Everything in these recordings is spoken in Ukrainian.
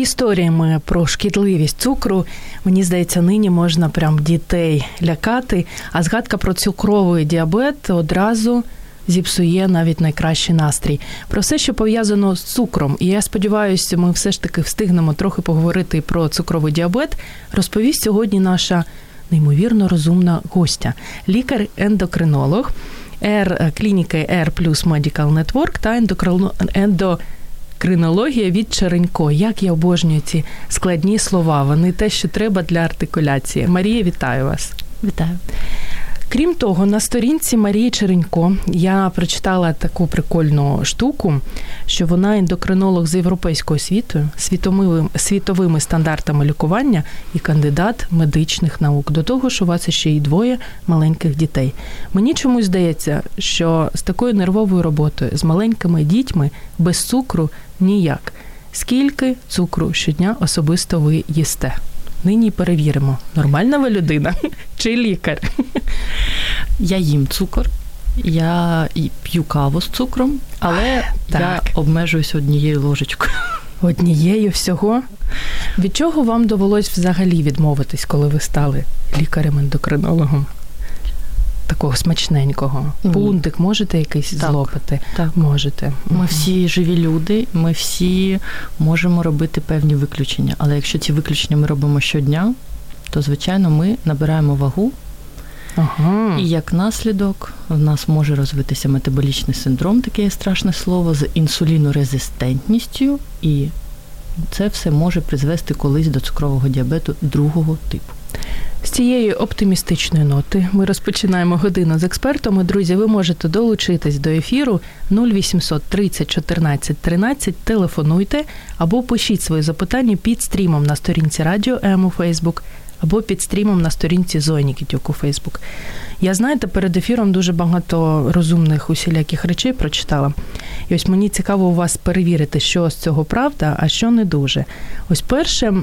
Історіями про шкідливість цукру, мені здається, нині можна прям дітей лякати, а згадка про цукровий діабет одразу зіпсує навіть найкращий настрій. Про все, що пов'язано з цукром, і я сподіваюся, ми все ж таки встигнемо трохи поговорити про цукровий діабет. Розповість сьогодні наша неймовірно розумна гостя, лікар-ендокринолог Р клініки R Medical Network та ендокринолог Кринологія від Черенько. Як я обожнюю ці складні слова. Вони те, що треба для артикуляції. Марія, вітаю вас. Вітаю. Крім того, на сторінці Марії Черенько я прочитала таку прикольну штуку, що вона ендокринолог з європейською освітою, світовими, світовими стандартами лікування і кандидат медичних наук. До того ж, у вас ще й двоє маленьких дітей. Мені чомусь здається, що з такою нервовою роботою, з маленькими дітьми без цукру ніяк. Скільки цукру щодня особисто ви їсте? Нині перевіримо, нормальна ви людина чи лікар. Я їм цукор, я п'ю каву з цукром, але так. я обмежуюся однією ложечкою. Однією всього. Від чого вам довелось взагалі відмовитись, коли ви стали лікарем-ендокринологом? Такого смачненького. Ні. Пунктик можете якийсь Так, злопати? так. Можете. Ми всі живі люди, ми всі можемо робити певні виключення. Але якщо ці виключення ми робимо щодня, то звичайно ми набираємо вагу, Ага. і як наслідок в нас може розвитися метаболічний синдром, таке є страшне слово, з інсулінорезистентністю, і це все може призвести колись до цукрового діабету другого типу. З цієї оптимістичної ноти ми розпочинаємо годину з експертом. І, Друзі, ви можете долучитись до ефіру 0800 30 14 13, телефонуйте або пишіть свої запитання під стрімом на сторінці Радіо М у Фейсбук або під стрімом на сторінці Зої Нікітюк у Фейсбук. Я знаєте, перед ефіром дуже багато розумних усіляких речей прочитала. І ось мені цікаво у вас перевірити, що з цього правда, а що не дуже. Ось перше.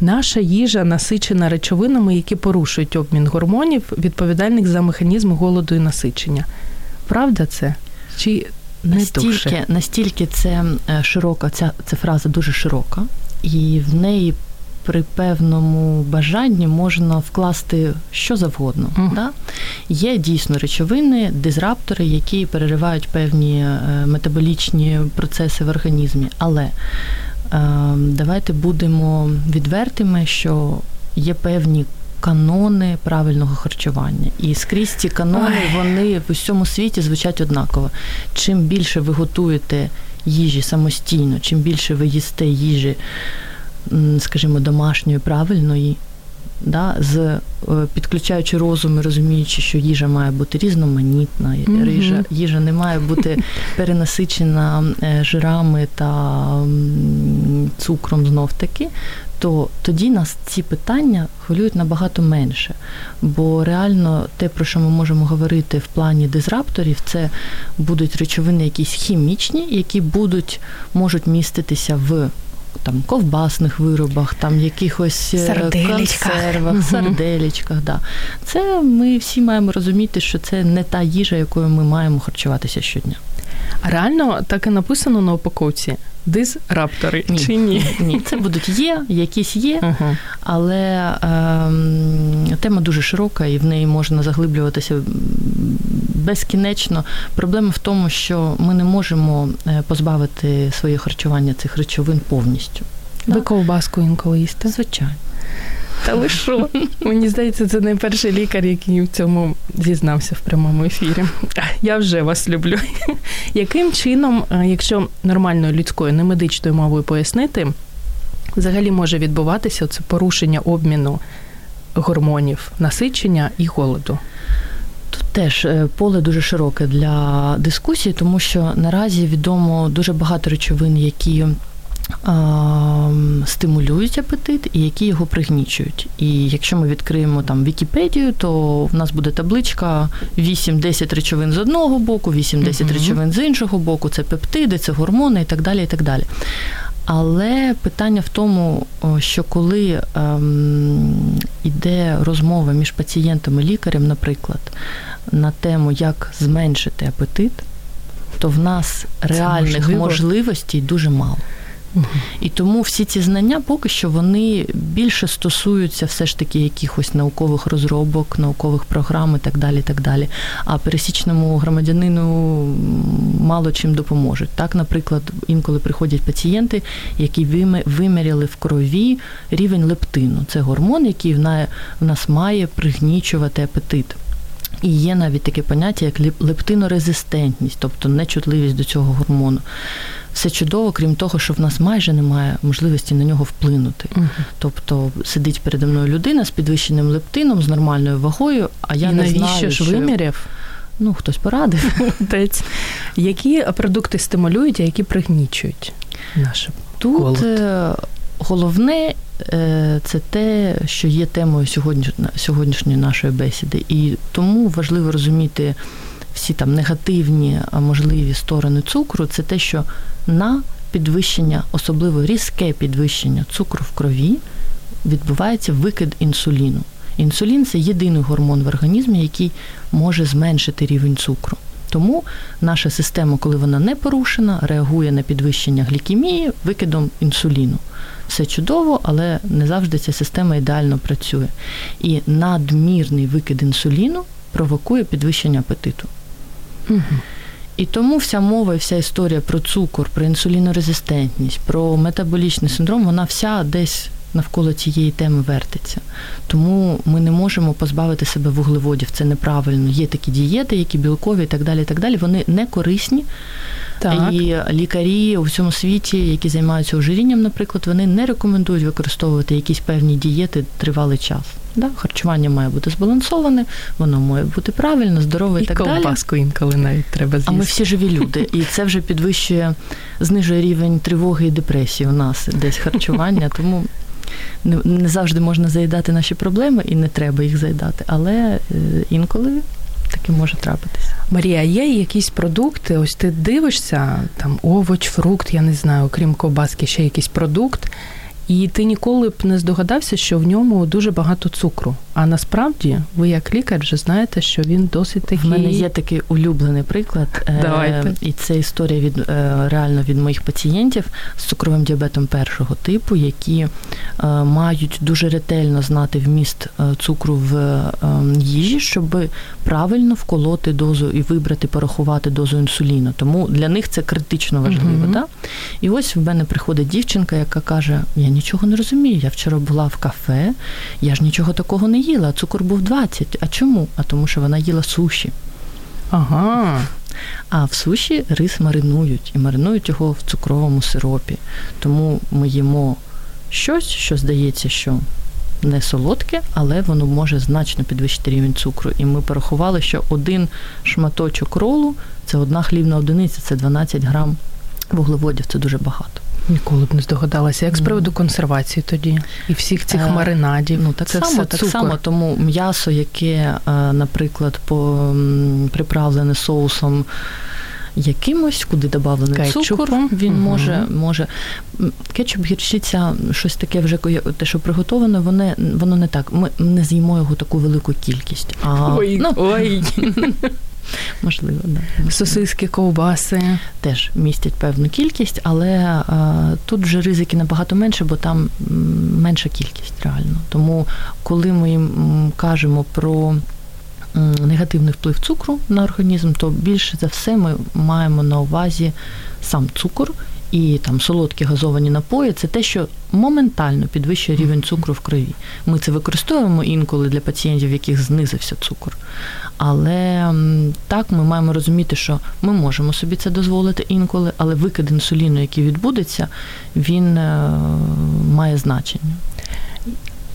Наша їжа насичена речовинами, які порушують обмін гормонів, відповідальних за механізм голоду і насичення. Правда це? Чи не настільки, дуже? настільки це е, широка, ця, ця фраза дуже широка, і в неї при певному бажанні можна вкласти що завгодно. Мгм. Да? Є дійсно речовини, дизраптори, які переривають певні е, метаболічні процеси в організмі. Але давайте будемо відвертими, що є певні. Канони правильного харчування. І скрізь ці канони Ой. вони в усьому світі звучать однаково. Чим більше ви готуєте їжі самостійно, чим більше ви їсте їжі, скажімо, домашньої, правильної, да, з е, підключаючи розум і розуміючи, що їжа має бути різноманітна, їжа, їжа не має бути перенасичена е, жирами та цукром знов таки, то тоді нас ці питання хвилюють набагато менше. Бо реально те, про що ми можемо говорити в плані дизрапторів, це будуть речовини якісь хімічні, які будуть можуть міститися в там ковбасних виробах, там якихось е, консервах, Мгм. сарделечках. Да. Це ми всі маємо розуміти, що це не та їжа, якою ми маємо харчуватися щодня. А реально так і написано на упаковці: дизраптори Ні. чи ні? Ні, це будуть є, якісь є, але ем, тема дуже широка і в неї можна заглиблюватися безкінечно. Проблема в тому, що ми не можемо е, позбавити своє харчування цих речовин повністю. Ви Да. ковбаску інколи їсте? Звичайно. Та ви що? Мені здається, це найперший лікар, який в цьому зізнався в прямому ефірі. Я вже вас люблю. Яким чином, е, якщо нормальною людською, не медичною мовою пояснити, взагалі може відбуватися це порушення обміну гормонів насичення і голоду? Теж е, поле дуже широке для дискусії, тому що наразі відомо дуже багато речовин, які стимулюють апетит і які його пригнічують. І якщо ми відкриємо там Вікіпедію, то в нас буде табличка 8-10 речовин з одного боку, 8-10 uh речовин з іншого боку, це пептиди, це гормони і так далі. і так далі. Але питання в тому, що коли ем, іде розмова між пацієнтом і лікарем, наприклад, на тему, як зменшити апетит, то в нас реальних можливостей дуже мало. І тому всі ці знання поки що вони більше стосуються все ж таки якихось наукових розробок, наукових програм і так далі. так далі. А пересічному громадянину мало чим допоможуть. Так, наприклад, інколи приходять пацієнти, які виміряли в крові рівень лептину. Це гормон, який в нас має пригнічувати апетит. І є навіть таке поняття, як лептинорезистентність, тобто нечутливість до цього гормону все чудово, крім того, що в нас майже немає можливості на нього вплинути. Угу. Тобто сидить передо мною людина з підвищеним лептином, з нормальною вагою, а я І не навіщо знаю, ж виміряв? Ну, хтось порадив. Які продукти стимулюють, а які пригнічують наше Тут голод? Головне е, це те, що є темою сьогоднішньої нашої бесіди. І тому важливо розуміти всі там негативні можливі сторони цукру, це те, що на підвищення, особливо різке підвищення цукру в крові, відбувається викид інсуліну. Інсулін це єдиний гормон в організмі, який може зменшити рівень цукру. Тому наша система, коли вона не порушена, реагує на підвищення глікемії викидом інсуліну. Все чудово, але не завжди ця система ідеально працює. І надмірний викид інсуліну провокує підвищення апетиту. Угу. І тому вся мова і вся історія про цукор, про інсулінорезистентність, про метаболічний синдром, вона вся десь навколо цієї теми вертиться. Тому ми не можемо позбавити себе вуглеводів. Це неправильно. Є такі дієти, які білкові і так далі. і так далі. Вони не корисні. Так. І лікарі у всьому світі, які займаються ожирінням, наприклад, вони не рекомендують використовувати якісь певні дієти тривалий час. Да? Харчування має бути збалансоване, воно має бути правильно, здорове і, і так далі. І ковбаску інколи навіть треба з'їсти. А ми всі живі люди, і це вже підвищує, знижує рівень тривоги і депресії у нас десь харчування, тому. Не завжди можна заїдати наші проблеми, і не треба їх заїдати, але е, інколи таке може трапитися. Марія, є якісь продукти? Ось ти дивишся, там овоч, фрукт, я не знаю, окрім ковбаски, ще якийсь продукт, і ти ніколи б не здогадався, що в ньому дуже багато цукру. А насправді, ви як лікар вже знаєте, що він досить такий... В мене є такий улюблений приклад. Е, Давайте. І це історія від е, реально від моїх пацієнтів з цукровим діабетом першого типу, які е, мають дуже ретельно знати вміст цукру в їжі, щоб правильно вколоти дозу і вибрати, порахувати дозу інсуліну. Тому для них це критично важливо. Угу. Так? І ось в мене приходить дівчинка, яка каже: Я нічого не розумію. Я вчора була в кафе, я ж нічого такого не їла. Цукор був 20. А чому? А тому, що вона їла суші. Ага. А в суші рис маринують і маринують його в цукровому сиропі. Тому ми їмо щось, що здається, що не солодке, але воно може значно підвищити рівень цукру. І ми порахували, що один шматочок ролу це одна хлібна одиниця, це 12 грам вуглеводів, це дуже багато. Ніколи б не здогадалася. Як з приводу консервації тоді і всіх цих е, маринадів. Ну так це само, все так цукор. само. Тому м'ясо, яке, е, наприклад, по приправлене соусом. Якимось, куди додавлений цукор, він угу. може може. Кетчуп, гірчиця, щось таке вже те, що приготовано, воно воно не так. Ми не з'їмо його таку велику кількість. А, Ой, ну, ой. Можливо, да. Сосиски, ковбаси теж містять певну кількість, але а, тут вже ризики набагато менше, бо там менша кількість реально. Тому, коли ми їм кажемо про негативний вплив цукру на організм, то більше за все ми маємо на увазі сам цукор. І там солодкі газовані напої це те, що моментально підвищує рівень цукру в крові. Ми це використовуємо інколи для пацієнтів, в яких знизився цукор. Але так ми маємо розуміти, що ми можемо собі це дозволити інколи, але викид інсуліну, який відбудеться, він е, має значення.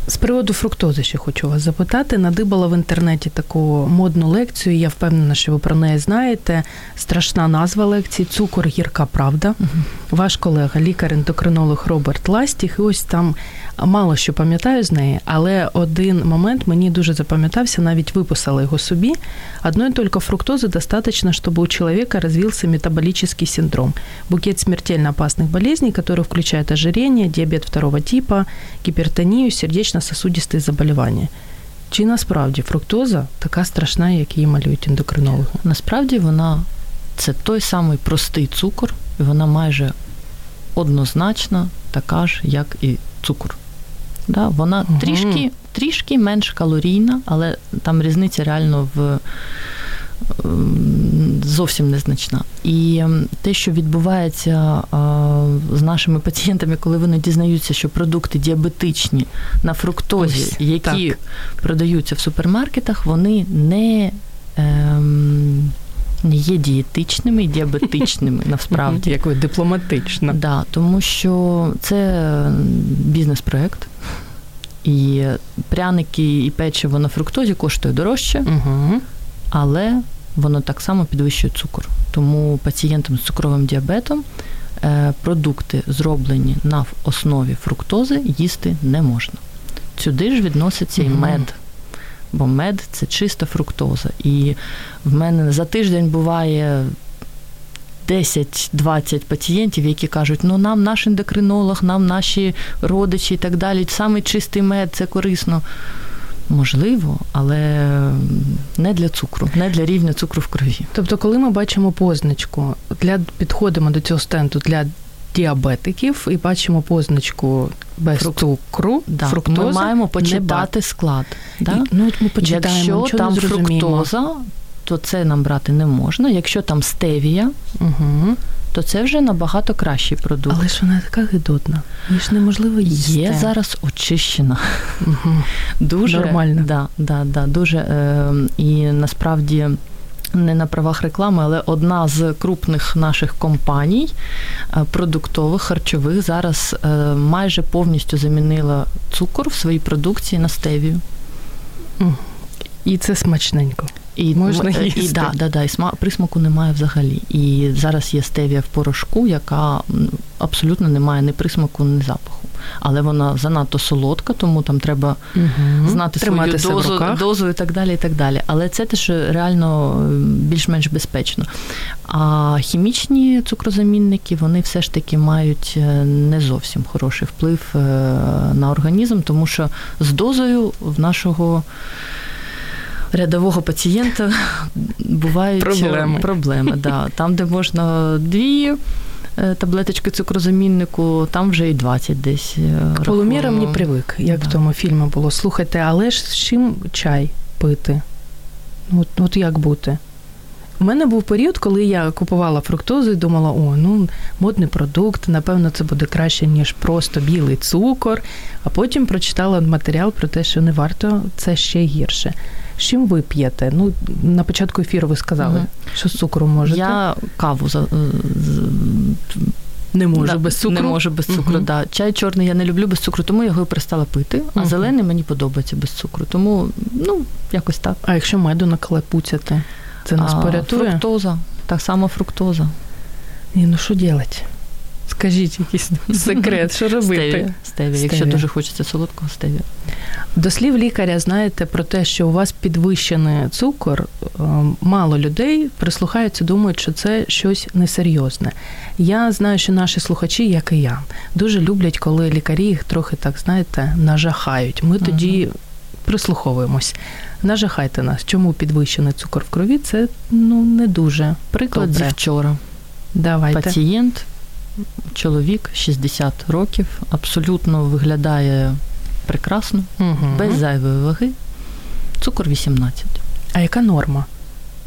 З приводу фруктози ще хочу вас запитати. Надибала в інтернеті таку модну лекцію. Я впевнена, що ви про неї знаєте. Страшна назва лекції Цукор, гірка правда. Ваш колега, лікар-ендокринолог Роберт Ластіх. І ось там мало що пам'ятаю з неї, але один момент мені дуже запам'ятався, навіть виписала його собі. Одной только фруктозы достаточно, чтобы у человека развился метаболический синдром. Букет смертельно опасных болезней, которые включают ожирение, диабет второго типа, гипертонию, сердечно-сосудистые заболівання. Чи насправді фруктоза така страшна, як її малюють ендокринологи? Насправді вона це той самий простий цукор, і вона майже однозначно така ж, як і цукор. Да? Вона угу. трішки трішки менш калорійна, але там різниця реально в ем, зовсім незначна. І ем, те, що відбувається з нашими пацієнтами, коли вони дізнаються, що продукти діабетичні на фруктозі, Ось, які так. продаються в супермаркетах, вони не. Ем, не є дієтичними і діабетичними насправді. Якою дипломатично. Да, Тому що це бізнес-проект, і пряники і печиво на фруктозі коштує дорожче, угу. але воно так само підвищує цукор. Тому пацієнтам з цукровим діабетом е, продукти, зроблені на основі фруктози, їсти не можна. Сюди ж відноситься і мед. Бо мед це чиста фруктоза. І в мене за тиждень буває 10-20 пацієнтів, які кажуть, ну нам наш ендокринолог, нам наші родичі і так далі. Саме чистий мед це корисно. Можливо, але не для цукру, не для рівня цукру в крові. Тобто, коли ми бачимо позначку, для підходимо до цього стенду для діабетиків і бачимо позначку без Фрук... цукру, да. фруктоза, ми маємо почитати склад. Да? І, ну, ми почитаємо, Якщо там фруктоза, то це нам брати не можна. Якщо там стевія, угу. то це вже набагато кращий продукт. Але ж вона така гидотна. Її ж неможливо їсти. Є зараз очищена. Угу. Дуже нормально. Да, да, да, дуже, е, І насправді. Не на правах реклами, але одна з крупних наших компаній е, продуктових, харчових зараз е, майже повністю замінила цукор в своїй продукції на стевію. І це смачненько. І можна їсти. І, да, да, да, і сма, присмаку немає взагалі. І зараз є стевія в порошку, яка абсолютно не має ні присмаку, ні запаху. Але вона занадто солодка, тому там треба угу. знати Тримати свою дозу, дозу і так далі. і так далі. Але це те, що реально більш-менш безпечно. А хімічні цукрозамінники вони все ж таки мають е, не зовсім хороший вплив е, на організм, тому що з дозою в нашого рядового пацієнта бувають проблеми. проблеми да. Там, де можна дві. Е, таблеточки цукрозаміннику, там вже і 20 десь. К полумірам не привик, як да. в тому фільмі було. Слухайте, але ж з чим чай пити? От, От як бути? У мене був період, коли я купувала фруктозу і думала, о, ну модний продукт, напевно, це буде краще, ніж просто білий цукор. А потім прочитала матеріал про те, що не варто це ще гірше. З чим ви п'єте? Ну, на початку ефіру ви сказали, угу. що з цукром можете. Я каву за. Не можу да, без цукру. Не можу без цукру, uh да. Чай чорний я не люблю без цукру, тому я його перестала пити, а uh зелений мені подобається без цукру. Тому, ну, якось так. А якщо меду наклепуцяти? Це нас а, порятує? Фруктоза. Так само фруктоза. Ні, ну що робити? Скажіть якийсь секрет, що робити? Стеві, стеві. Якщо дуже хочеться солодкого, стеві. До слів лікаря, знаєте про те, що у вас підвищений цукор, е, мало людей прислухаються, думають, що це щось несерйозне. Я знаю, що наші слухачі, як і я, дуже люблять, коли лікарі їх трохи так, знаєте, нажахають. Ми тоді прислуховуємось. Нажахайте нас, чому підвищений цукор в крові? Це ну не дуже приклад Добре. зі вчора. Давайте. Пацієнт, чоловік 60 років, абсолютно виглядає прекрасно, угу. без зайвої ваги. Цукор 18. А яка норма?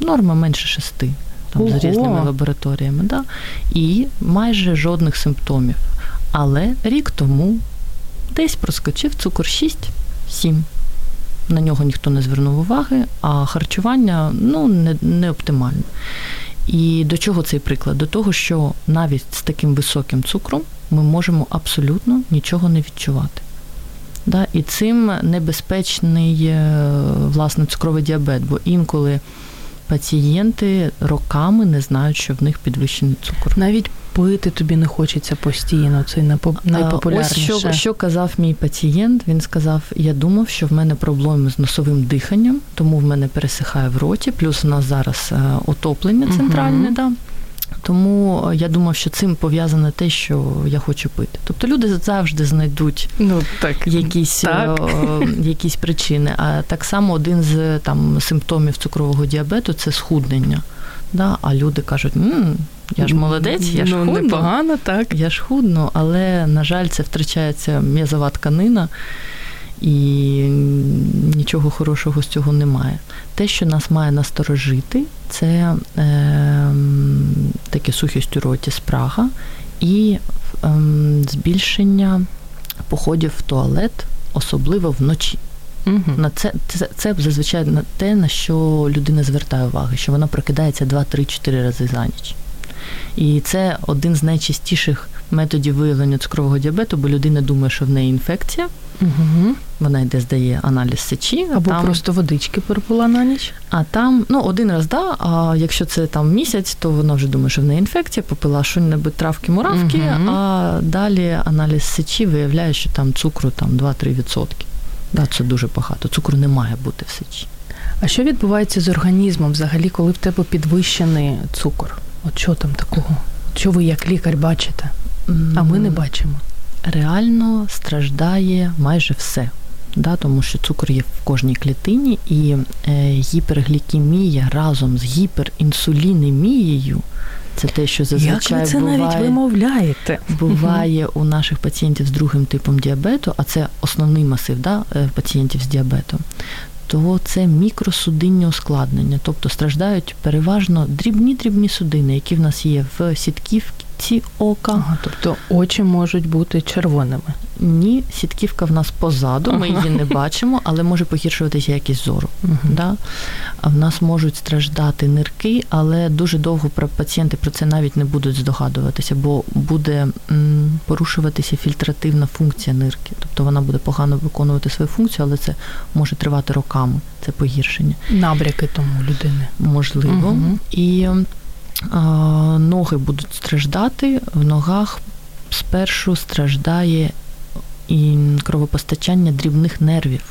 Норма менше 6 там, Ого. з різними лабораторіями. Да? І майже жодних симптомів. Але рік тому десь проскочив цукор 6-7 на нього ніхто не звернув уваги, а харчування ну, не, не оптимальне. І до чого цей приклад? До того, що навіть з таким високим цукром ми можемо абсолютно нічого не відчувати. Да? І цим небезпечний е, власне цукровий діабет, бо інколи пацієнти роками не знають, що в них підвищений цукор. Навіть пити тобі не хочеться постійно. Це найпопулярніше. Ось що, що казав мій пацієнт. Він сказав: я думав, що в мене проблеми з носовим диханням, тому в мене пересихає в роті, плюс у нас зараз е, отоплення центральне. Угу. Да? Тому я думав, що цим пов'язане те, що я хочу пити. Тобто люди завжди знайдуть ну, так, якісь так. О, якісь причини. А так само один з там симптомів цукрового діабету це схуднення. Да? А люди кажуть, М, я ж молодець, я ж ну, худну. непогано, так. Я ж худну, але, на жаль, це втрачається м'язова тканина. І нічого хорошого з цього немає. Те, що нас має насторожити, це е, таке сухість у роті спрага і е, збільшення походів в туалет, особливо вночі. Угу. На це, це це зазвичай на те, на що людина звертає увагу, що вона прокидається 2-3-4 рази за ніч. І це один з найчастіших методів виявлення цукрового діабету, бо людина думає, що в неї інфекція. Угу. Вона йде, здає аналіз сечі. Або там, просто водички перепила на ніч. А там, ну, один раз, да, а якщо це там місяць, то вона вже думає, що в неї інфекція, попила що-небудь травки-муравки, угу. а далі аналіз сечі виявляє, що там цукру там 2-3%. Да, Це дуже багато. Цукру не має бути в сечі. А що відбувається з організмом взагалі, коли в тебе підвищений цукор? От що там такого? Що ви як лікар бачите? А ми не бачимо. Реально страждає майже все. Да, Тому що цукор є в кожній клітині, і е, гіперглікемія разом з гіперінсулінемією це те, що зазвичай Як ви це буває, навіть вимовляєте. буває у наших пацієнтів з другим типом діабету, а це основний масив да, е, пацієнтів з діабетом. То це мікросудинні ускладнення, тобто страждають переважно дрібні-дрібні судини, які в нас є в сітківці ока. Ага, тобто очі можуть бути червоними. Ні, сітківка в нас позаду, ми її не бачимо, але може погіршуватися якість зору. Uh-huh. Да? А в нас можуть страждати нирки, але дуже довго пацієнти про це навіть не будуть здогадуватися, бо буде м, порушуватися фільтративна функція нирки. Тобто вона буде погано виконувати свою функцію, але це може тривати роками. Це погіршення. Набряки тому людини. Можливо. Uh-huh. І ноги будуть страждати, в ногах спершу страждає і кровопостачання дрібних нервів.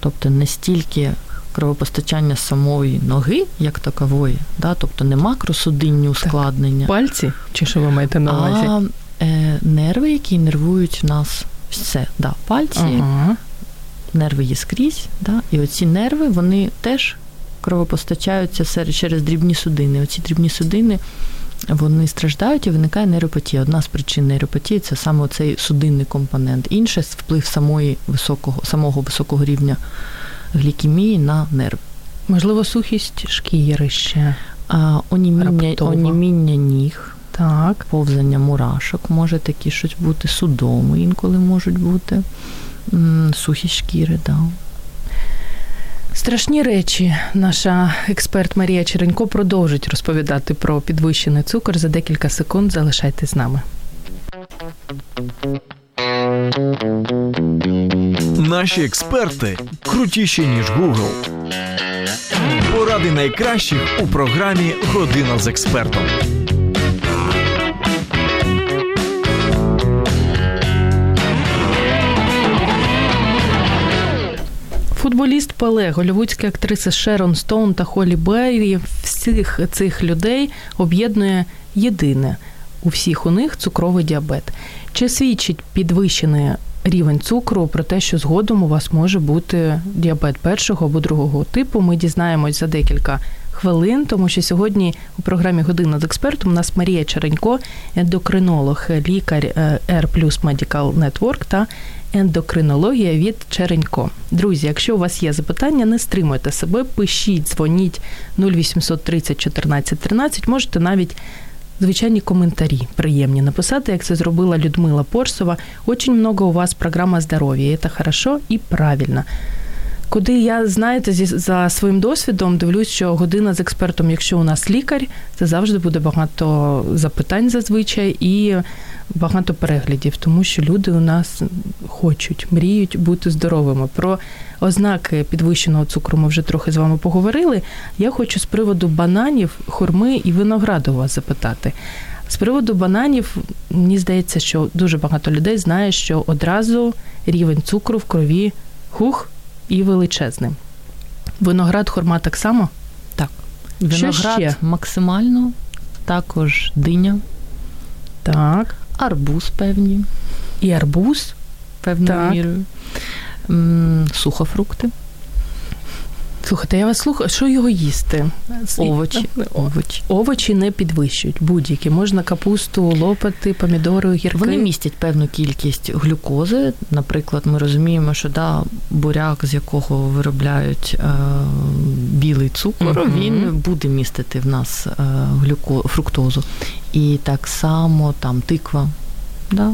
Тобто не стільки кровопостачання самої ноги, як такової, да? тобто не макросудинні ускладнення. Пальці? Чи що ви маєте на увазі? А е, нерви, які нервують нас все. Да, Пальці, ага. нерви є скрізь. Да? І оці нерви вони теж кровопостачаються через дрібні судини. Оці дрібні судини вони страждають і виникає нейропатія. Одна з причин нейропатії це саме цей судинний компонент. Інше вплив самої високого, самого високого рівня глікемії на нерв. Можливо, сухість шкіри ще. А, Оніміння, оніміння ніг, так. повзання мурашок, може такі щось бути, судоми інколи можуть бути, сухість шкіри. Да. Страшні речі. Наша експерт Марія Черенько продовжить розповідати про підвищений цукор за декілька секунд. Залишайтесь з нами. Наші експерти крутіші ніж Google. Поради найкращих у програмі Година з експертом. Футболіст Пеле, голівудські актриси Шерон Стоун та Холі Беррі всіх цих людей об'єднує єдине у всіх у них цукровий діабет. Чи свідчить підвищений рівень цукру про те, що згодом у вас може бути діабет першого або другого типу? Ми дізнаємось за декілька хвилин, тому що сьогодні у програмі Година з експертом у нас Марія Черенько, ендокринолог, лікар е, R Medical Network та ендокринологія від Черенько. Друзі, якщо у вас є запитання, не стримуйте себе, пишіть, дзвоніть 0800 30 14 13, можете навіть. Звичайні коментарі приємні написати, як це зробила Людмила Порсова. Очень много у вас програма здоров'я. Це хорошо і правильно. Куди я, знаєте, зі, за своїм досвідом дивлюсь, що година з експертом, якщо у нас лікар, це завжди буде багато запитань зазвичай і багато переглядів, тому що люди у нас хочуть, мріють бути здоровими. Про ознаки підвищеного цукру ми вже трохи з вами поговорили. Я хочу з приводу бананів, хурми і винограду вас запитати. З приводу бананів, мені здається, що дуже багато людей знає, що одразу рівень цукру в крові хух і величезним. Виноград, хурма так само? Так. Виноград ще? максимально, також диня. Так. Арбуз певні. І арбуз певною мірою. Сухофрукти. Слухайте, я вас слухаю, що його їсти? Овочі. Овочі Овочі не підвищують будь-які. Можна капусту, лопати, помідори, огірки. Вони містять певну кількість глюкози. Наприклад, ми розуміємо, що да, буряк, з якого виробляють е, білий цукор, угу. він буде містити в нас е, глюко, фруктозу. І так само там тиква. Да?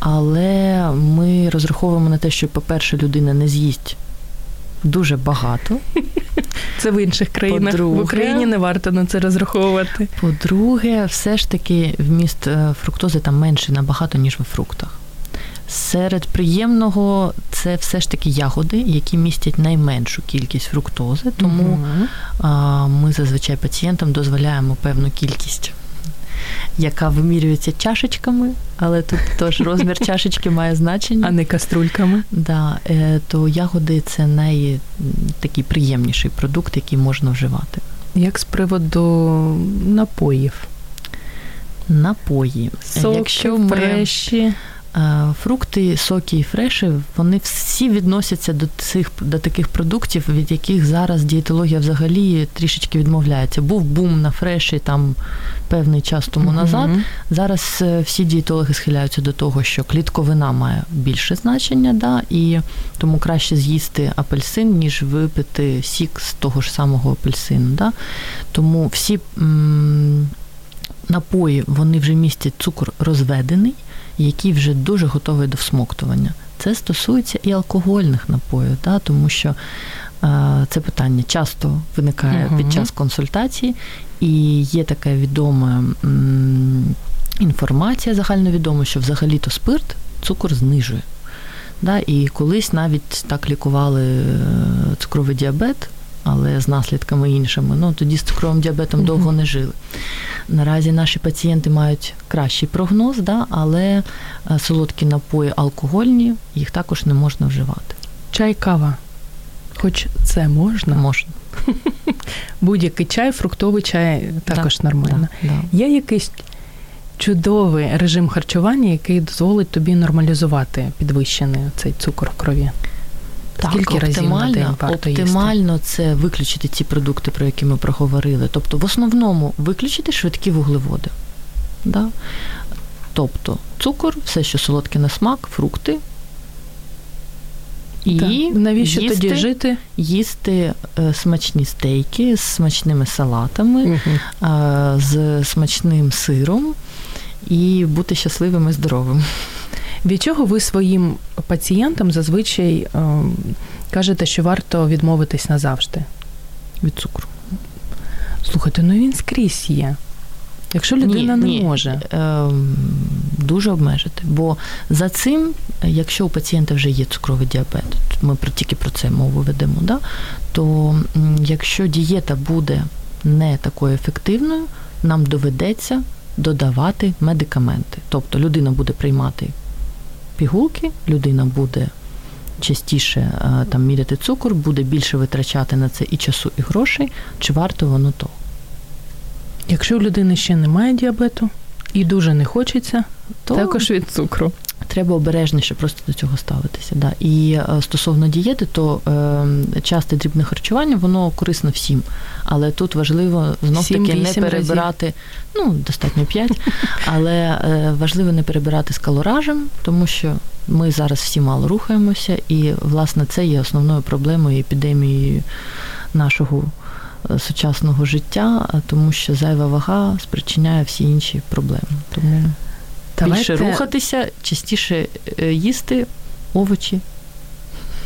Але ми розраховуємо на те, що, по-перше, людина не з'їсть дуже багато. Це в інших країнах. По-друге, в Україні не варто на це розраховувати. По-друге, все ж таки вміст е, фруктози там менший набагато, ніж в фруктах. Серед приємного це все ж таки ягоди, які містять найменшу кількість фруктози, тому а, ми зазвичай пацієнтам дозволяємо певну кількість яка вимірюється чашечками, але тут теж розмір чашечки має значення. А не каструльками. Да, е, То ягоди це найтакий приємніший продукт, який можна вживати. Як з приводу напоїв? Напої. Соки, Якщо ми... фреші. Е, фрукти, соки і фреші, вони всі відносяться до цих до таких продуктів, від яких зараз дієтологія взагалі трішечки відмовляється. Був бум на фреші там певний час тому назад. Mm-hmm. Зараз е, всі дієтологи схиляються до того, що клітковина має більше значення, да, і тому краще з'їсти апельсин, ніж випити сік з того ж самого апельсину. Да. Тому всі м- напої вони вже містять цукор розведений який вже дуже готовий до всмоктування. Це стосується і алкогольних напоїв, да, тому що е, це питання часто виникає uh під час консультації, і є така відома м, інформація загальновідома, що взагалі-то спирт цукор знижує. Да, І колись навіть так лікували е, цукровий діабет але з наслідками іншими. Ну тоді з цукровим діабетом довго не жили. Наразі наші пацієнти мають кращий прогноз, да, але е, солодкі напої алкогольні, їх також не можна вживати. Чай, кава. Хоч це можна? Можна. Будь-який чай, фруктовий чай також да, нормально. Да, да. Є якийсь чудовий режим харчування, який дозволить тобі нормалізувати підвищений цей цукор в крові. Так, Скільки разів на день варто Оптимально їсти? це виключити ті продукти, про які ми проговорили. Тобто, в основному виключити швидкі вуглеводи. Да? Тобто цукор, все, що солодке на смак, фрукти. І так. навіщо їсти, тоді жити? Їсти е, смачні стейки з смачними салатами, угу. з смачним сиром і бути щасливим і здоровим. Від чого ви своїм пацієнтам зазвичай е, кажете, що варто відмовитись назавжди? Від цукру. Слухайте, ну він скрізь є. Якщо людина ні, не ні. може Е, дуже обмежити. Бо за цим, якщо у пацієнта вже є цукровий діабет, ми тільки про це мову ведемо, да? то якщо дієта буде не такою ефективною, нам доведеться додавати медикаменти. Тобто людина буде приймати пігулки, людина буде частіше е, там міряти цукор, буде більше витрачати на це і часу, і грошей, чи варто воно того. Якщо у людини ще немає діабету і дуже не хочеться, то також від цукру треба обережніше просто до цього ставитися. Да. І е, стосовно дієти, то е, часте дрібне харчування, воно корисно всім. Але тут важливо знов таки не перебирати, разів. ну, достатньо 5, але е, важливо не перебирати з калоражем, тому що ми зараз всі мало рухаємося, і, власне, це є основною проблемою епідемії нашого. Е, сучасного життя, тому що зайва вага спричиняє всі інші проблеми. Тому Давайте... більше рухатися, частіше е, їсти овочі.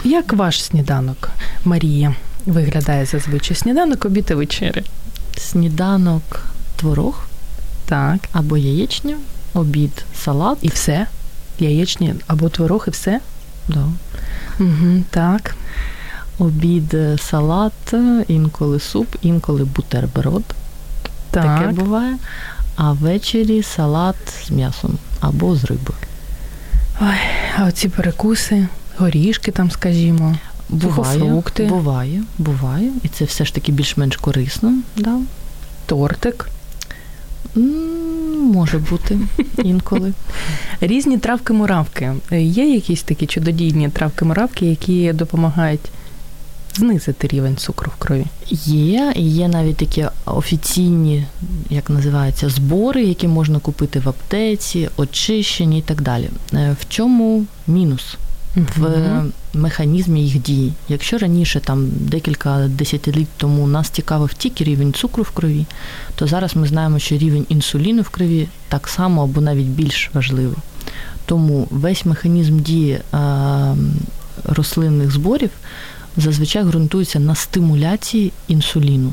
Як ваш сніданок, Марія, виглядає зазвичай? Сніданок, обід і вечеря? Сніданок творог Так. або яєчня, обід, салат. І все? Яєчні або творог, і все? Да. Угу, так. Обід, е, салат, е, інколи суп, інколи бутерброд. Так. Таке буває. А ввечері салат з м'ясом або з рибою. Ой, а оці перекуси, горішки там, скажімо. Буває, Сухофрукти. буває, буває. І це все ж таки більш-менш корисно. Да. Тортик. Може бути інколи. Різні травки-муравки. Є якісь такі чудодійні травки-муравки, які допомагають знизити рівень цукру в крові? Є, і є навіть такі офіційні, як називається, збори, які можна купити в аптеці, очищені і так далі. Е, В чому мінус? в механізмі їх дії. Якщо раніше, там декілька десятиліть тому нас цікавив тільки рівень цукру в крові, то зараз ми знаємо, що рівень інсуліну в крові так само або навіть більш важливий. Тому весь механізм дії а, рослинних зборів зазвичай ґрунтується на стимуляції інсуліну.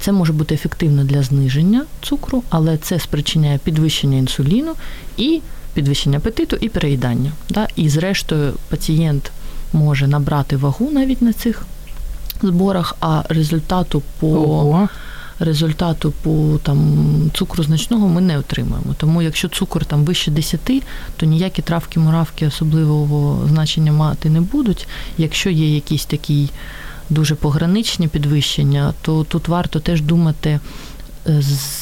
Це може бути ефективно для зниження цукру, але це спричиняє підвищення інсуліну і підвищення апетиту і переїдання. Да? І зрештою пацієнт може набрати вагу навіть на цих зборах, а результату по Ого. Результату по там цукру значного ми не отримаємо. Тому якщо цукор там вище 10, то ніякі травки, муравки особливого значення мати не будуть. Якщо є якісь такі дуже пограничні підвищення, то тут варто теж думати е, з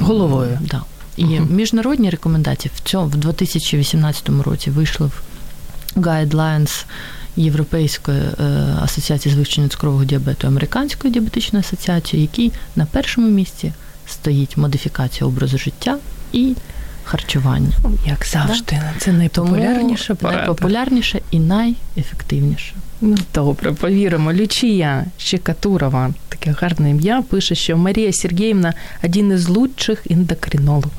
Головою. Да. І Мгм. міжнародні рекомендації в цьому в 2018 році вийшли в Guidelines Європейської е, асоціації з вивчення цукрового діабету, Американської діабетичної асоціації, який на першому місці стоїть модифікація образу життя і харчування. Як завжди, це найпопулярніша Тому найпопулярніше і найефективніше. Ну, добре, повіримо. Лючія Щекатурова, таке гарне ім'я, пише, що Марія Сергіївна один із лучших ендокринологів.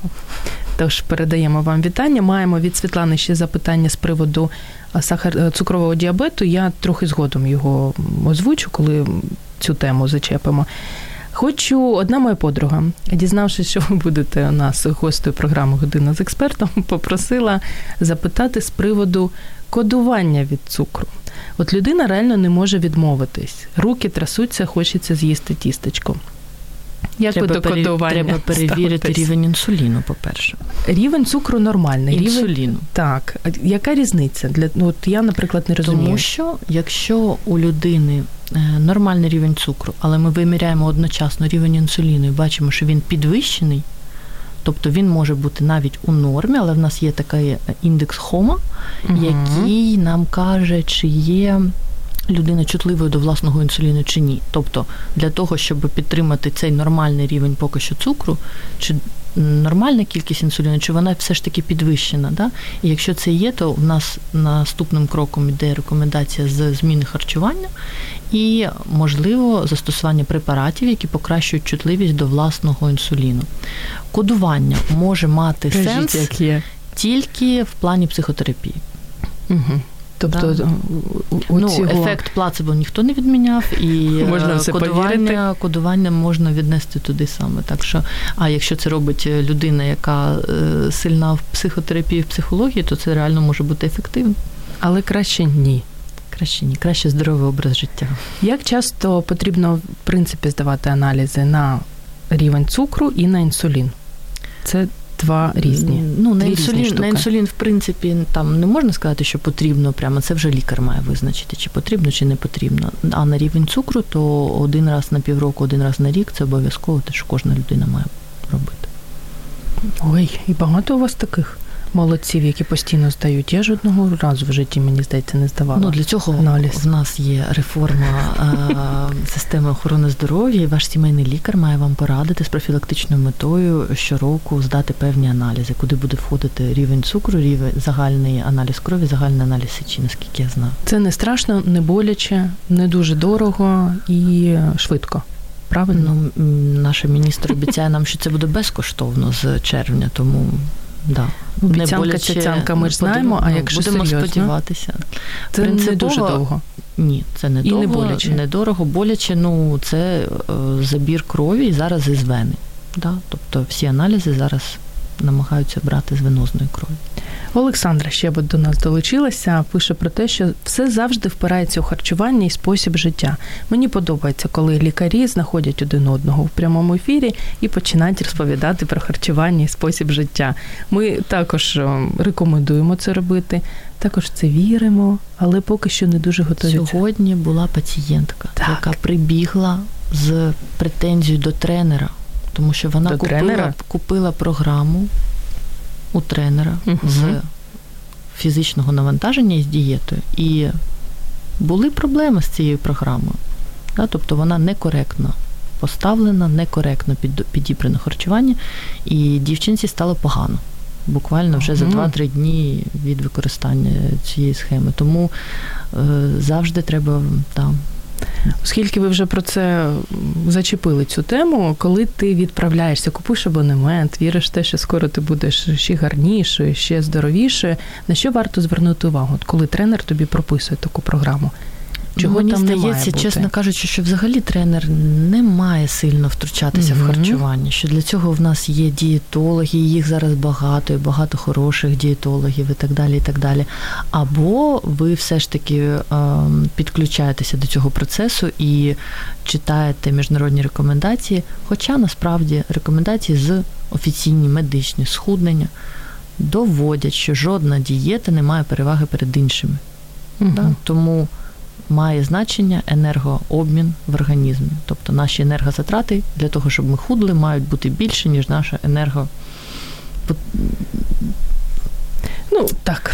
Тож передаємо вам вітання. Маємо від Світлани ще запитання з приводу сахар е, цукрового діабету. Я трохи згодом його озвучу, коли цю тему зачепимо. Хочу, одна моя подруга, дізнавшись, що ви будете у нас гостею програми Година з експертом, попросила запитати з приводу кодування від цукру. От людина реально не може відмовитись. Руки трясуться, хочеться з'їсти тістечко. Як ви до кодування треба перевірити ставитесь? рівень інсуліну, по-перше. Рівень цукру нормальний. Рівень... Інсуліну. Так. Яка різниця? Для... Ну, от я, наприклад, не розумію. Тому що якщо у людини е, нормальний рівень цукру, але ми виміряємо одночасно рівень інсуліну і бачимо, що він підвищений, тобто він може бути навіть у нормі, але в нас є такий індекс Хома, Мгм. який нам каже, чи є людина чутливою до власного інсуліну чи ні. Тобто для того, щоб підтримати цей нормальний рівень поки що цукру, чи нормальна кількість інсуліну, чи вона все ж таки підвищена. Да? І якщо це є, то в нас наступним кроком йде рекомендація з зміни харчування і, можливо, застосування препаратів, які покращують чутливість до власного інсуліну. Кодування може мати Кажіть, сенс як є. тільки в плані психотерапії. Угу. Тобто Да. у, у Ну, цього... ефект плацебо ніхто не відміняв, і Можна е, все кодування, повірити. кодування можна віднести туди саме. Так що, а якщо це робить людина, яка е, сильна в психотерапії, в психології, то це реально може бути ефективно. Але краще ні. Краще ні, краще здоровий образ життя. Як часто потрібно в принципі здавати аналізи на рівень цукру і на інсулін? Це два різні. Ну, на інсулін, штуки. на інсулін, в принципі, там не можна сказати, що потрібно прямо. Це вже лікар має визначити, чи потрібно, чи не потрібно. А на рівень цукру, то один раз на півроку, один раз на рік це обов'язково те, що кожна людина має робити. Ой, і багато у вас таких молодців, які постійно здають. Я жодного разу в житті, мені здається, не здавала. Ну для цього аналіз. в нас є реформа е, системи охорони здоров'я, і ваш сімейний лікар має вам порадити з профілактичною метою щороку здати певні аналізи, куди буде входити рівень цукру, рівень загальний аналіз крові, загальний аналіз сечі, наскільки я знаю. Це не страшно, не боляче, не дуже дорого і швидко. Правильно? Ну, наша міністр обіцяє нам, що це буде безкоштовно з червня, тому Да. Обіцянка цяцянка ми ж знаємо, а якщо будемо серйозно? сподіватися. Це не дуже довго. Ні, це не І довго, не боляче. недорого, боляче. Ну це е, забір крові і зараз із вени. Да? Тобто всі аналізи зараз намагаються брати з венозної крові. Олександра ще до нас долучилася, пише про те, що все завжди впирається у харчування і спосіб життя. Мені подобається, коли лікарі знаходять один одного в прямому ефірі і починають розповідати про харчування і спосіб життя. Ми також е, рекомендуємо це робити, також в це віримо, але поки що не дуже готові. Сьогодні була пацієнтка, Так. яка прибігла з претензією до тренера, тому що вона До купила, тренера? купила програму у тренера Мгм. з фізичного навантаження і з дієтою. І були проблеми з цією програмою. Да? Тобто вона некоректно поставлена, некоректно під, підібрано харчування, і дівчинці стало погано. Буквально вже за Мгм. 2-3 дні від використання цієї схеми. Тому е, завжди треба там. Оскільки ви вже про це зачепили цю тему, коли ти відправляєшся, купуєш абонемент, віриш в те, що скоро ти будеш ще гарнішою, ще здоровішою, на що варто звернути увагу, коли тренер тобі прописує таку програму? Чого Мені там не здається, має бути? чесно кажучи, що взагалі тренер не має сильно втручатися Мгм. в харчування. Що для цього в нас є дієтологи, їх зараз багато, і багато хороших дієтологів і так далі. і так далі. Або ви все ж таки ем, підключаєтеся до цього процесу і читаєте міжнародні рекомендації, хоча насправді рекомендації з офіційні медичні схуднення доводять, що жодна дієта не має переваги перед іншими. Мгм. Да? Тому має значення енергообмін в організмі. Тобто наші енергозатрати для того, щоб ми худли, мають бути більше, ніж наша енерго. Ну так.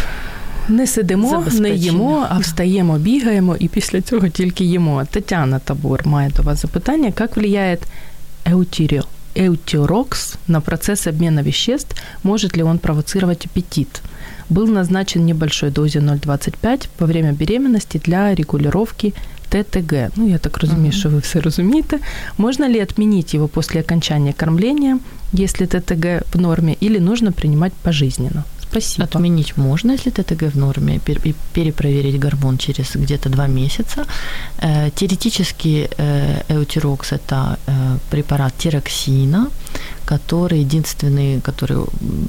Не сидимо, не їмо, а встаємо, бігаємо і після цього тільки їмо. Тетяна Табор має до вас запитання, як влияет эутирио, эутирокс на процесс обмена веществ, может ли он провоцировать аппетит? Был назначен в небольшой дозе 0,25 во время беременности для регулировки ТТГ. Ну, я так розумію, Мгм. що ви все розумієте. Можно ли отменить его после окончания кормления, если ТТГ в норме, или нужно принимать пожизненно? Спасибо. Отменить можно, если ТТГ в норме, и перепроверить гормон через где-то два месяца. Э, Теоретически э, эутирокс – это э, препарат тироксина, который единственный, который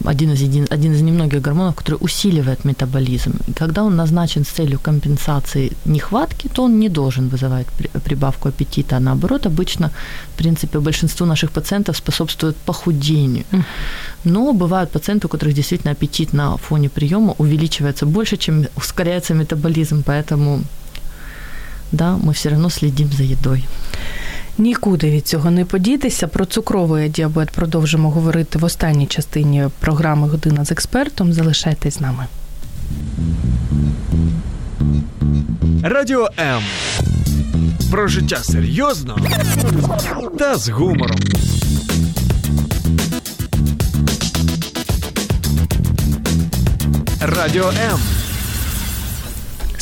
один из, един, один из немногих гормонов, который усиливает метаболизм. И когда он назначен с целью компенсации нехватки, то он не должен вызывать при- прибавку аппетита, а наоборот, обычно, в принципе, большинству наших пациентов способствует похудению. Но бывают пациенты, у которых действительно аппетит на фоне приема увеличивается больше, чем ускоряется метаболизм, поэтому да, мы все равно следим за едой. Нікуди від цього не подітися. Про цукровий діабет продовжимо говорити в останній частині програми Година з експертом. Залишайтесь з нами. Радіо М. Про життя серйозно та з гумором. Радіо М.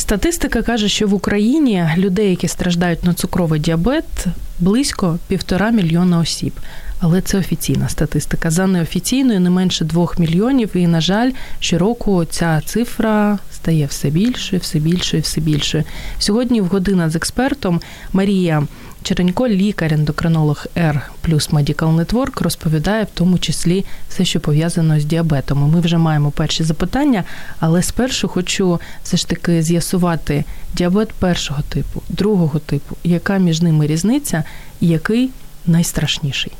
Статистика каже, що в Україні людей, які страждають на цукровий діабет, близько півтора мільйона осіб. Але це офіційна статистика. За неофіційною не менше двох мільйонів. І, на жаль, щороку ця цифра стає все більшою, все більшою, все більшою. Сьогодні в година з експертом Марія Черенько, лікар-ендокринолог R плюс Medical Network, розповідає в тому числі все, що пов'язано з діабетом. Ми вже маємо перші запитання, але спершу хочу все ж таки з'ясувати діабет першого типу, другого типу, яка між ними різниця і який найстрашніший.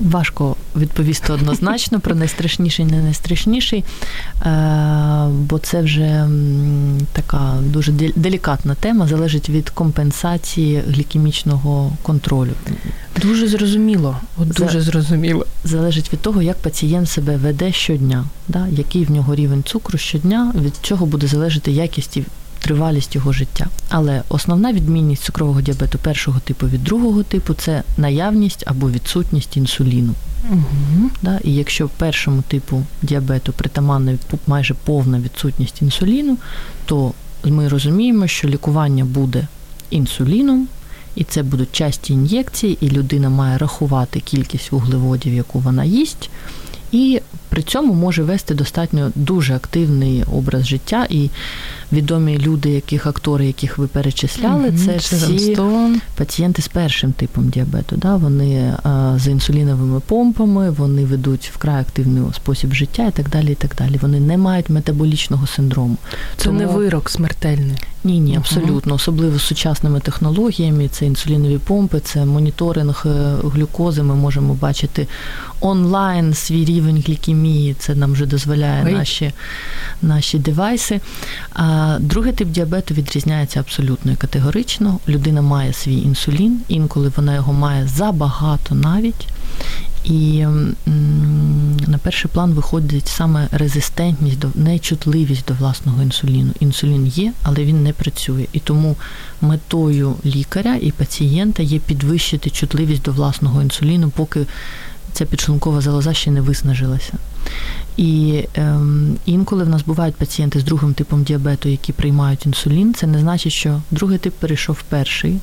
Важко відповісти однозначно про найстрашніший, не найстрашніший, е, бо це вже така дуже дел- делікатна тема, залежить від компенсації глікемічного контролю. Дуже зрозуміло, от дуже зрозуміло. залежить від того, як пацієнт себе веде щодня, да? який в нього рівень цукру щодня, від цього буде залежати якість тривалість його життя. Але основна відмінність цукрового діабету першого типу від другого типу це наявність або відсутність інсуліну. Угу. Да? І якщо першому типу діабету притаманна майже повна відсутність інсуліну, то ми розуміємо, що лікування буде інсуліном, і це будуть часті ін'єкції, і людина має рахувати кількість вуглеводів, яку вона їсть, І при цьому може вести достатньо дуже активний образ життя. І відомі люди, яких актори, яких ви перечисляли, це всі пацієнти з першим типом діабету. Да? Вони з інсуліновими помпами, вони ведуть вкрай активний спосіб життя і так далі. і так далі. Вони не мають метаболічного синдрому. Це Тому... не вирок смертельний. Ні, ні, абсолютно. Особливо з сучасними технологіями. Це інсулінові помпи, це моніторинг е, глюкози. Ми можемо бачити онлайн свій рівень глікемії. Це нам вже дозволяє наші наші девайси. А другий тип діабету відрізняється абсолютно і категорично. Людина має свій інсулін, інколи вона його має забагато навіть. І на перший план виходить саме резистентність, до нечутливість до власного інсуліну. Інсулін є, але він не працює. І тому метою лікаря і пацієнта є підвищити чутливість до власного інсуліну, поки ця підшлункова залоза ще не виснажилася. І ем, інколи в нас бувають пацієнти з другим типом діабету, які приймають інсулін. Це не значить, що другий тип перейшов перший.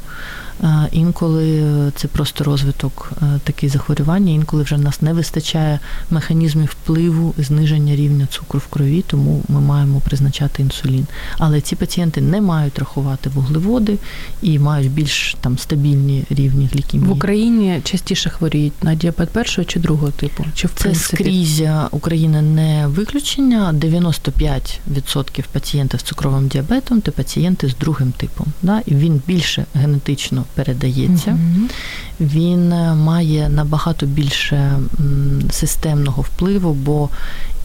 Інколи це просто розвиток е, таких захворювання, інколи вже в нас не вистачає механізмів впливу зниження рівня цукру в крові, тому ми маємо призначати інсулін. Але ці пацієнти не мають рахувати вуглеводи і мають більш там стабільні рівні глікемії. В Україні частіше хворіють на діабет першого чи другого типу? Чи в це принципі? скрізь Україна не виключення. 95% пацієнтів з цукровим діабетом це пацієнти з другим типом. Да? І він більше генетично передається. Mm-hmm. Він е, має набагато більше системного впливу, бо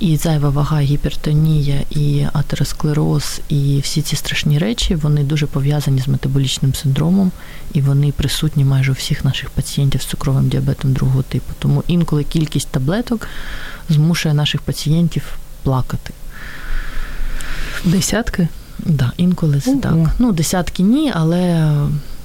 і зайва вага, гіпертонія, і атеросклероз, і всі ці страшні речі вони дуже пов'язані з метаболічним синдромом, і вони присутні майже у всіх наших пацієнтів з цукровим діабетом другого типу. Тому інколи кількість таблеток змушує наших пацієнтів плакати. Десятки? Да, інколи це так. Ну, десятки ні, але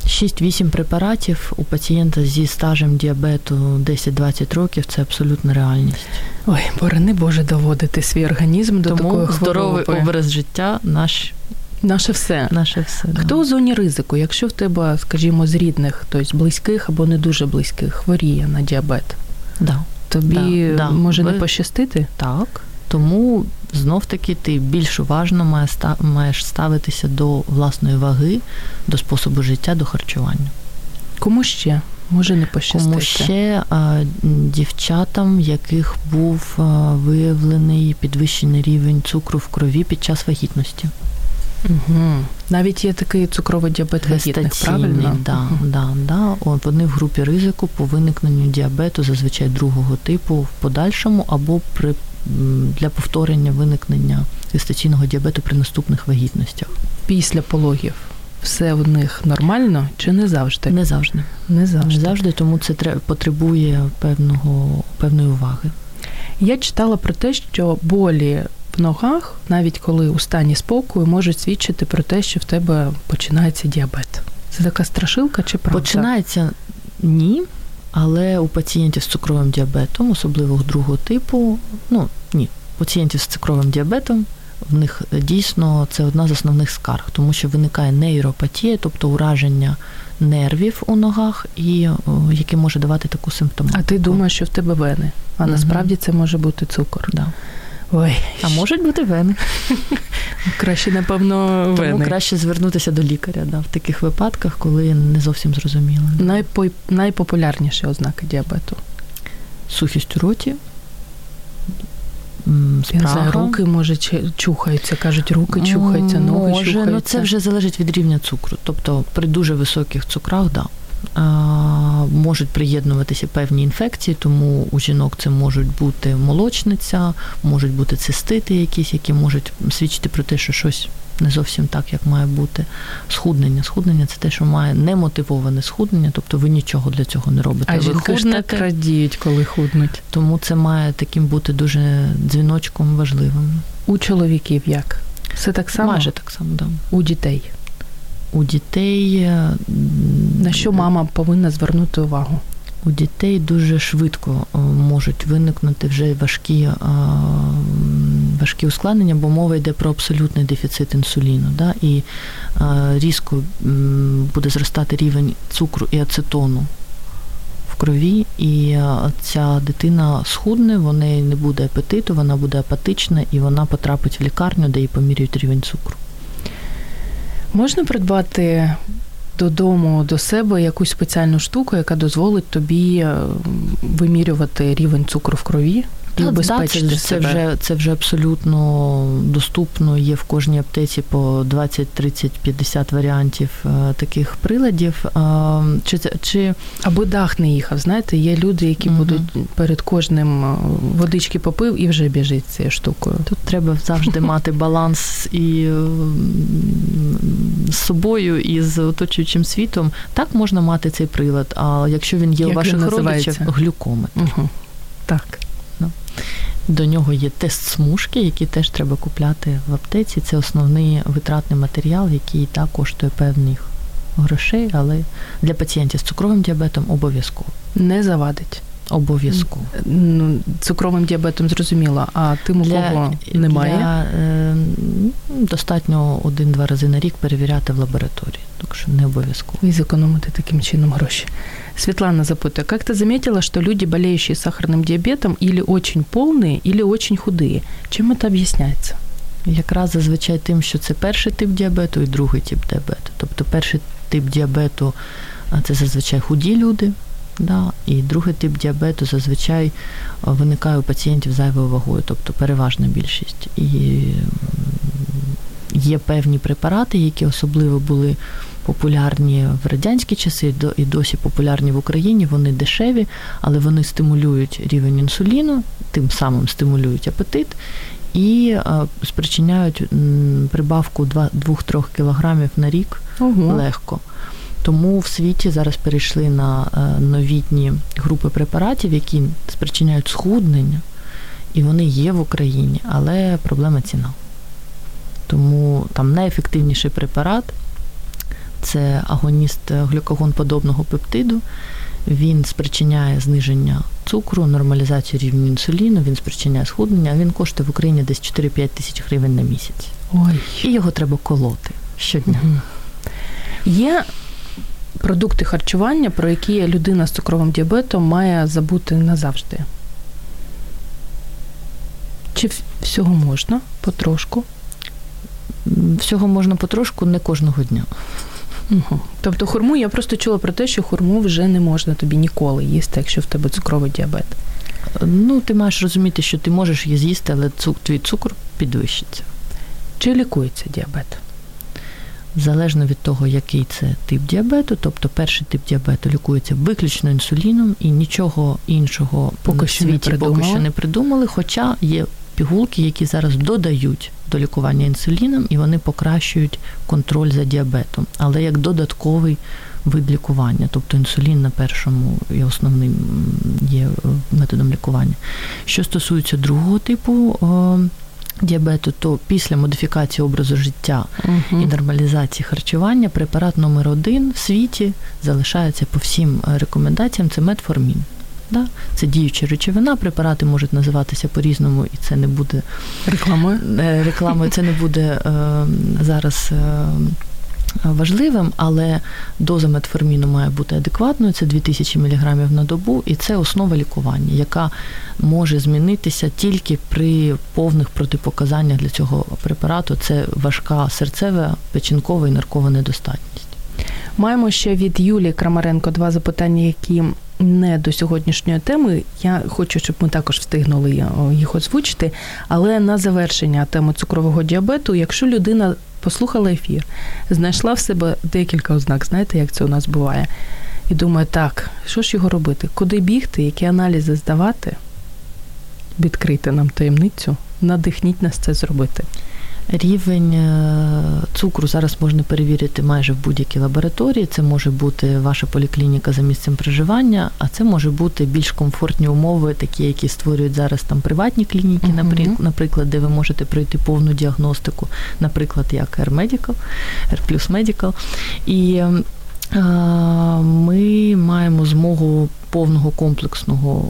6-8 препаратів у пацієнта зі стажем діабету 10-20 років це абсолютна реальність. Ой, борони Боже, доводити свій організм до Тому такої здоровий образ життя наш. Наше все. Наше все. Да. Хто у зоні ризику? Якщо в тебе, скажімо, з рідних, тобто близьких або не дуже близьких, хворіє на діабет, да. тобі да, може Ви... не пощастити? Так. Тому знов таки ти більш уважно маєш ставитися до власної ваги, до способу життя, до харчування. Кому ще? Може не пощастити? Кому ще а, дівчатам, яких був а, виявлений підвищений рівень цукру в крові під час вагітності. Угу. Навіть є такий цукровий діабет вагітних, правильно? Да, угу. да, да. Вони в групі ризику по виникненню діабету, зазвичай другого типу в подальшому або при для повторення виникнення гестаційного діабету при наступних вагітностях. Pісля пологів все в них нормально чи не завжди? Не завжди. Не завжди. Не завжди, тому це потребує певного, певної уваги. Я читала про те, що болі в ногах, навіть коли у стані спокою, можуть свідчити про те, що в тебе починається діабет. Це така страшилка чи правда? Починається ні. Але у пацієнтів з цукровим діабетом, особливо другого типу, ну ні, пацієнтів з цукровим діабетом, в них дійсно це одна з основних скарг, тому що виникає нейропатія, тобто ураження нервів у ногах, і яке може давати таку симптоматику. А ти думаєш, що в тебе вени, а угу. насправді це може бути цукор. Да. Ой, а можуть бути вени. Краще, напевно, вени. Тому краще звернутися до лікаря да, в таких випадках, коли не зовсім зрозуміло. Найпо... Найпопулярніші ознаки діабету. Сухість у роті. Спрага. Руки може чухаються, кажуть, руки чухаються, ноги може, чухаються. Ну це вже залежить від рівня цукру. Тобто при дуже високих цукрах, да, можуть приєднуватися певні інфекції, тому у жінок це можуть бути молочниця, можуть бути цистити якісь, які можуть свідчити про те, що щось не зовсім так, як має бути. Схуднення. Схуднення це те, що має немотивоване схуднення, тобто ви нічого для цього не робите. А жінки ж так радіють, коли худнуть. Тому це має таким бути дуже дзвіночком важливим. У чоловіків як? Все так само? Майже так само, да. У дітей у дітей. Е, На що мама повинна звернути увагу? У дітей дуже швидко е, можуть виникнути вже важкі е, важкі ускладнення, бо мова йде про абсолютний дефіцит інсуліну. Да? І різко буде зростати рівень цукру і ацетону в в крові, і ця дитина схудне, в неї не буде апетиту, вона буде апатична і вона потрапить в лікарню, де їй помірюють рівень цукру. Можна придбати додому до себе якусь спеціальну штуку, яка дозволить тобі вимірювати рівень цукру в крові? І убезпечити це, себе. Це вже, це вже абсолютно доступно. Є в кожній аптеці по 20, 30, 50 варіантів е, таких приладів. Чи чи аби дах не їхав? Знаєте, є люди, які угу. будуть перед кожним е, водички попив і вже біжить цією штукою. Тут треба завжди мати баланс і з собою, і з оточуючим світом. Так можна мати цей прилад. А якщо він є Як у ваших родичів, глюкометр. Угу. Так. До нього є тест смужки, які теж треба купляти в аптеці. Це основний витратний матеріал, який так коштує певних грошей, але для пацієнтів з цукровим діабетом обов'язково. Не завадить. Обов'язково. Ну, Цукровим діабетом зрозуміло, а тим, у кого немає? Для, е, достатньо один-два рази на рік перевіряти в лабораторії, так що не обов'язково. І зекономити таким чином гроші. Светлана запутая, как ты заметила, что люди, болеющие сахарным диабетом, или очень полные, или очень худые? Чем это об'ясняється? Якраз зазвичай тим, що це перший тип діабету і другий тип діабету. Тобто перший тип діабету це зазвичай худі люди, да, і другий тип діабету зазвичай виникає у пацієнтів зайвою вагою, тобто переважна більшість. І є певні препарати, які особливо були популярні в радянські часи і досі популярні в Україні. Вони дешеві, але вони стимулюють рівень інсуліну, тим самим стимулюють апетит і спричиняють прибавку 2-3 кілограмів на рік Ого. легко. Тому в світі зараз перейшли на новітні групи препаратів, які спричиняють схуднення, і вони є в Україні, але проблема ціна. Тому там найефективніший препарат це агоніст глюкогонподобного пептиду. Він спричиняє зниження цукру, нормалізацію рівня інсуліну, він спричиняє схуднення, а він коштує в Україні десь 4-5 тисяч гривень на місяць. Ой. І його треба колоти щодня. Угу. Є продукти харчування, про які людина з цукровим діабетом має забути назавжди. Чи всього можна потрошку? Всього можна потрошку не кожного дня. Угу. Тобто хурму, я просто чула про те, що хурму вже не можна тобі ніколи їсти, якщо в тебе цукровий діабет. Ну, ти маєш розуміти, що ти можеш її з'їсти, але цук, твій цукор підвищиться. Чи лікується діабет? Залежно від того, який це тип діабету, тобто перший тип діабету лікується виключно інсуліном і нічого іншого поки в світі не поки що не придумали, хоча є пігулки, які зараз додають до лікування інсуліном, і вони покращують контроль за діабетом, але як додатковий вид лікування, тобто інсулін на першому і основним є е, методом лікування. Що стосується другого типу. Діабету, то після модифікації образу життя uh-huh. і нормалізації харчування препарат номер один в світі залишається по всім е, рекомендаціям. Це метформін. Да? Це діюча речовина, препарати можуть називатися по-різному, і це не буде рекламою. Е, рекламою це не буде е, зараз. Е, важливим, але доза метформіну має бути адекватною, це 2000 мг на добу, і це основа лікування, яка може змінитися тільки при повних протипоказаннях для цього препарату. Це важка серцева, печінкова і наркова недостатність. Маємо ще від Юлії Крамаренко два запитання, які не до сьогоднішньої теми. Я хочу, щоб ми також встигнули їх озвучити. Але на завершення теми цукрового діабету, якщо людина послухала ефір, знайшла в себе декілька ознак, знаєте, як це у нас буває, і думаю, так, що ж його робити? Куди бігти, які аналізи здавати? Відкрити нам таємницю, надихніть нас це зробити. Рівень е, цукру зараз можна перевірити майже в будь-якій лабораторії. Це може бути ваша поліклініка за місцем проживання, а це може бути більш комфортні умови, такі, які створюють зараз там приватні клініки, uh-huh. наприклад, де ви можете пройти повну діагностику, наприклад, як Air Medical, Air Plus Medical. І е, ми маємо змогу повного комплексного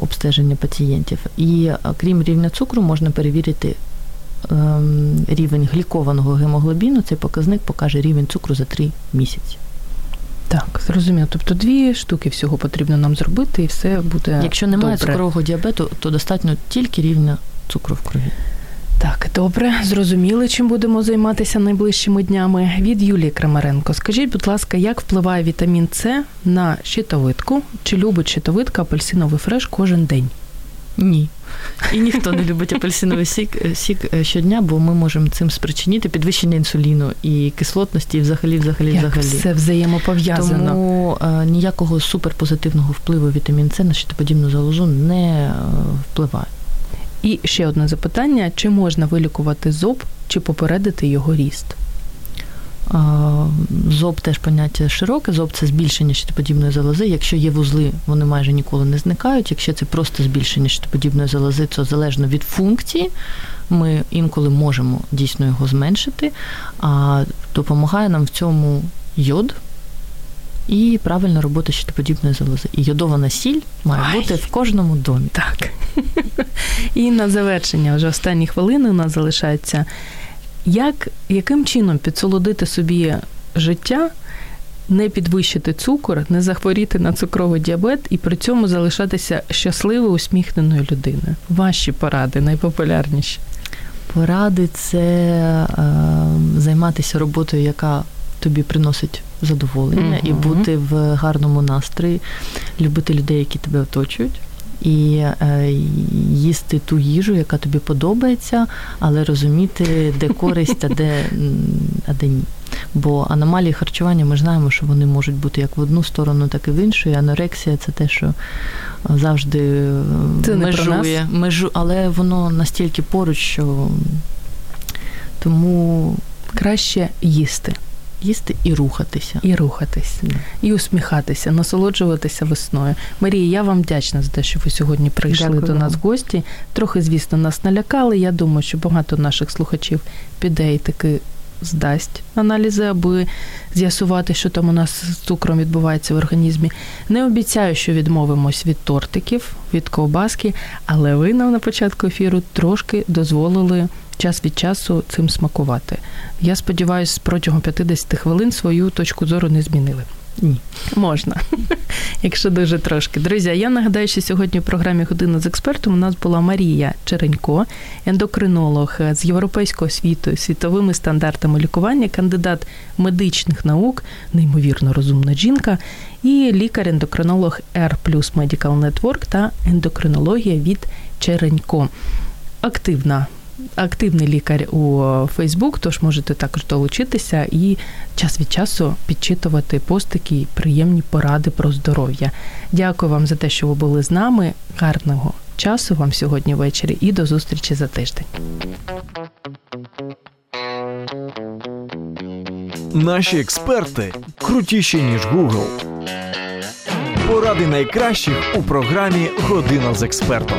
обстеження пацієнтів. І крім рівня цукру, можна перевірити рівень глікованого гемоглобіну, цей показник покаже рівень цукру за 3 місяці. Так, зрозуміло. Тобто дві штуки всього потрібно нам зробити, і все буде. Якщо немає добре. цукрового діабету, то достатньо тільки рівня цукру в крові. Так, добре, зрозуміли, чим будемо займатися найближчими днями. Від Юлії Крамаренко. Скажіть, будь ласка, як впливає вітамін С на щитовидку? Чи любить щитовидка апельсиновий фреш кожен день? Ні. І ніхто не любить апельсиновий сік, сік е, щодня, бо ми можемо цим спричинити підвищення інсуліну і кислотності, і взагалі, взагалі, Як взагалі. все взаємопов'язано. Тому е, ніякого суперпозитивного впливу вітамін С на щитоподібну залозу не е, впливає. І ще одне запитання: чи можна вилікувати зоб, чи попередити його ріст? Зоб теж поняття широке. Зоб це збільшення щитоподібної залози. Якщо є вузли, вони майже ніколи не зникають. Якщо це просто збільшення щитоподібної залози, це залежно від функції. Ми інколи можемо дійсно його зменшити, а допомагає нам в цьому йод. І правильна робота щитоподібної залози. І йодована сіль має Ай. бути в кожному домі. Так. І на завершення, вже останні хвилини у нас залишаються. Як, яким чином підсолодити собі життя, не підвищити цукор, не захворіти на цукровий діабет і при цьому залишатися щасливою, усміхненою людиною? Ваші поради найпопулярніші. Поради це е, займатися роботою, яка тобі приносить задоволення, і бути в гарному настрої, любити людей, які тебе оточують. І е, їсти ту їжу, яка тобі подобається, але розуміти, де користь, а де, а де ні. Бо аномалії харчування ми ж знаємо, що вони можуть бути як в одну сторону, так і в іншу. І анорексія це те, що завжди Це межує, межу, але воно настільки поруч, що тому Краще їсти їсти і рухатися. і рухатись, Да. і усміхатися, насолоджуватися весною. Марія, я вам вдячна за те, що ви сьогодні прийшли Дякую до нас в гості. Трохи, звісно, нас налякали. Я думаю, що багато наших слухачів піде і таки здасть аналізи, аби з'ясувати, що там у нас з цукром відбувається в організмі. Не обіцяю, що відмовимось від тортиків, від ковбаски, але ви нам на початку ефіру трошки дозволили час від часу цим смакувати. Я сподіваюся, протягом 50 хвилин свою точку зору не змінили. Ні. Можна, якщо дуже трошки. Друзі, я нагадаю, що сьогодні в програмі Година з експертом у нас була Марія Черенько, ендокринолог з європейського світу, світовими стандартами лікування, кандидат медичних наук, неймовірно розумна жінка, і лікар-ендокринолог R Medical Network та ендокринологія від Черенько. Активна активний лікар у Фейсбук, тож можете також долучитися і час від часу підчитувати постики і приємні поради про здоров'я. Дякую вам за те, що ви були з нами. Гарного часу вам сьогодні ввечері і до зустрічі за тиждень. Наші експерти крутіші, ніж Google. Поради найкращих у програмі Година з експертом.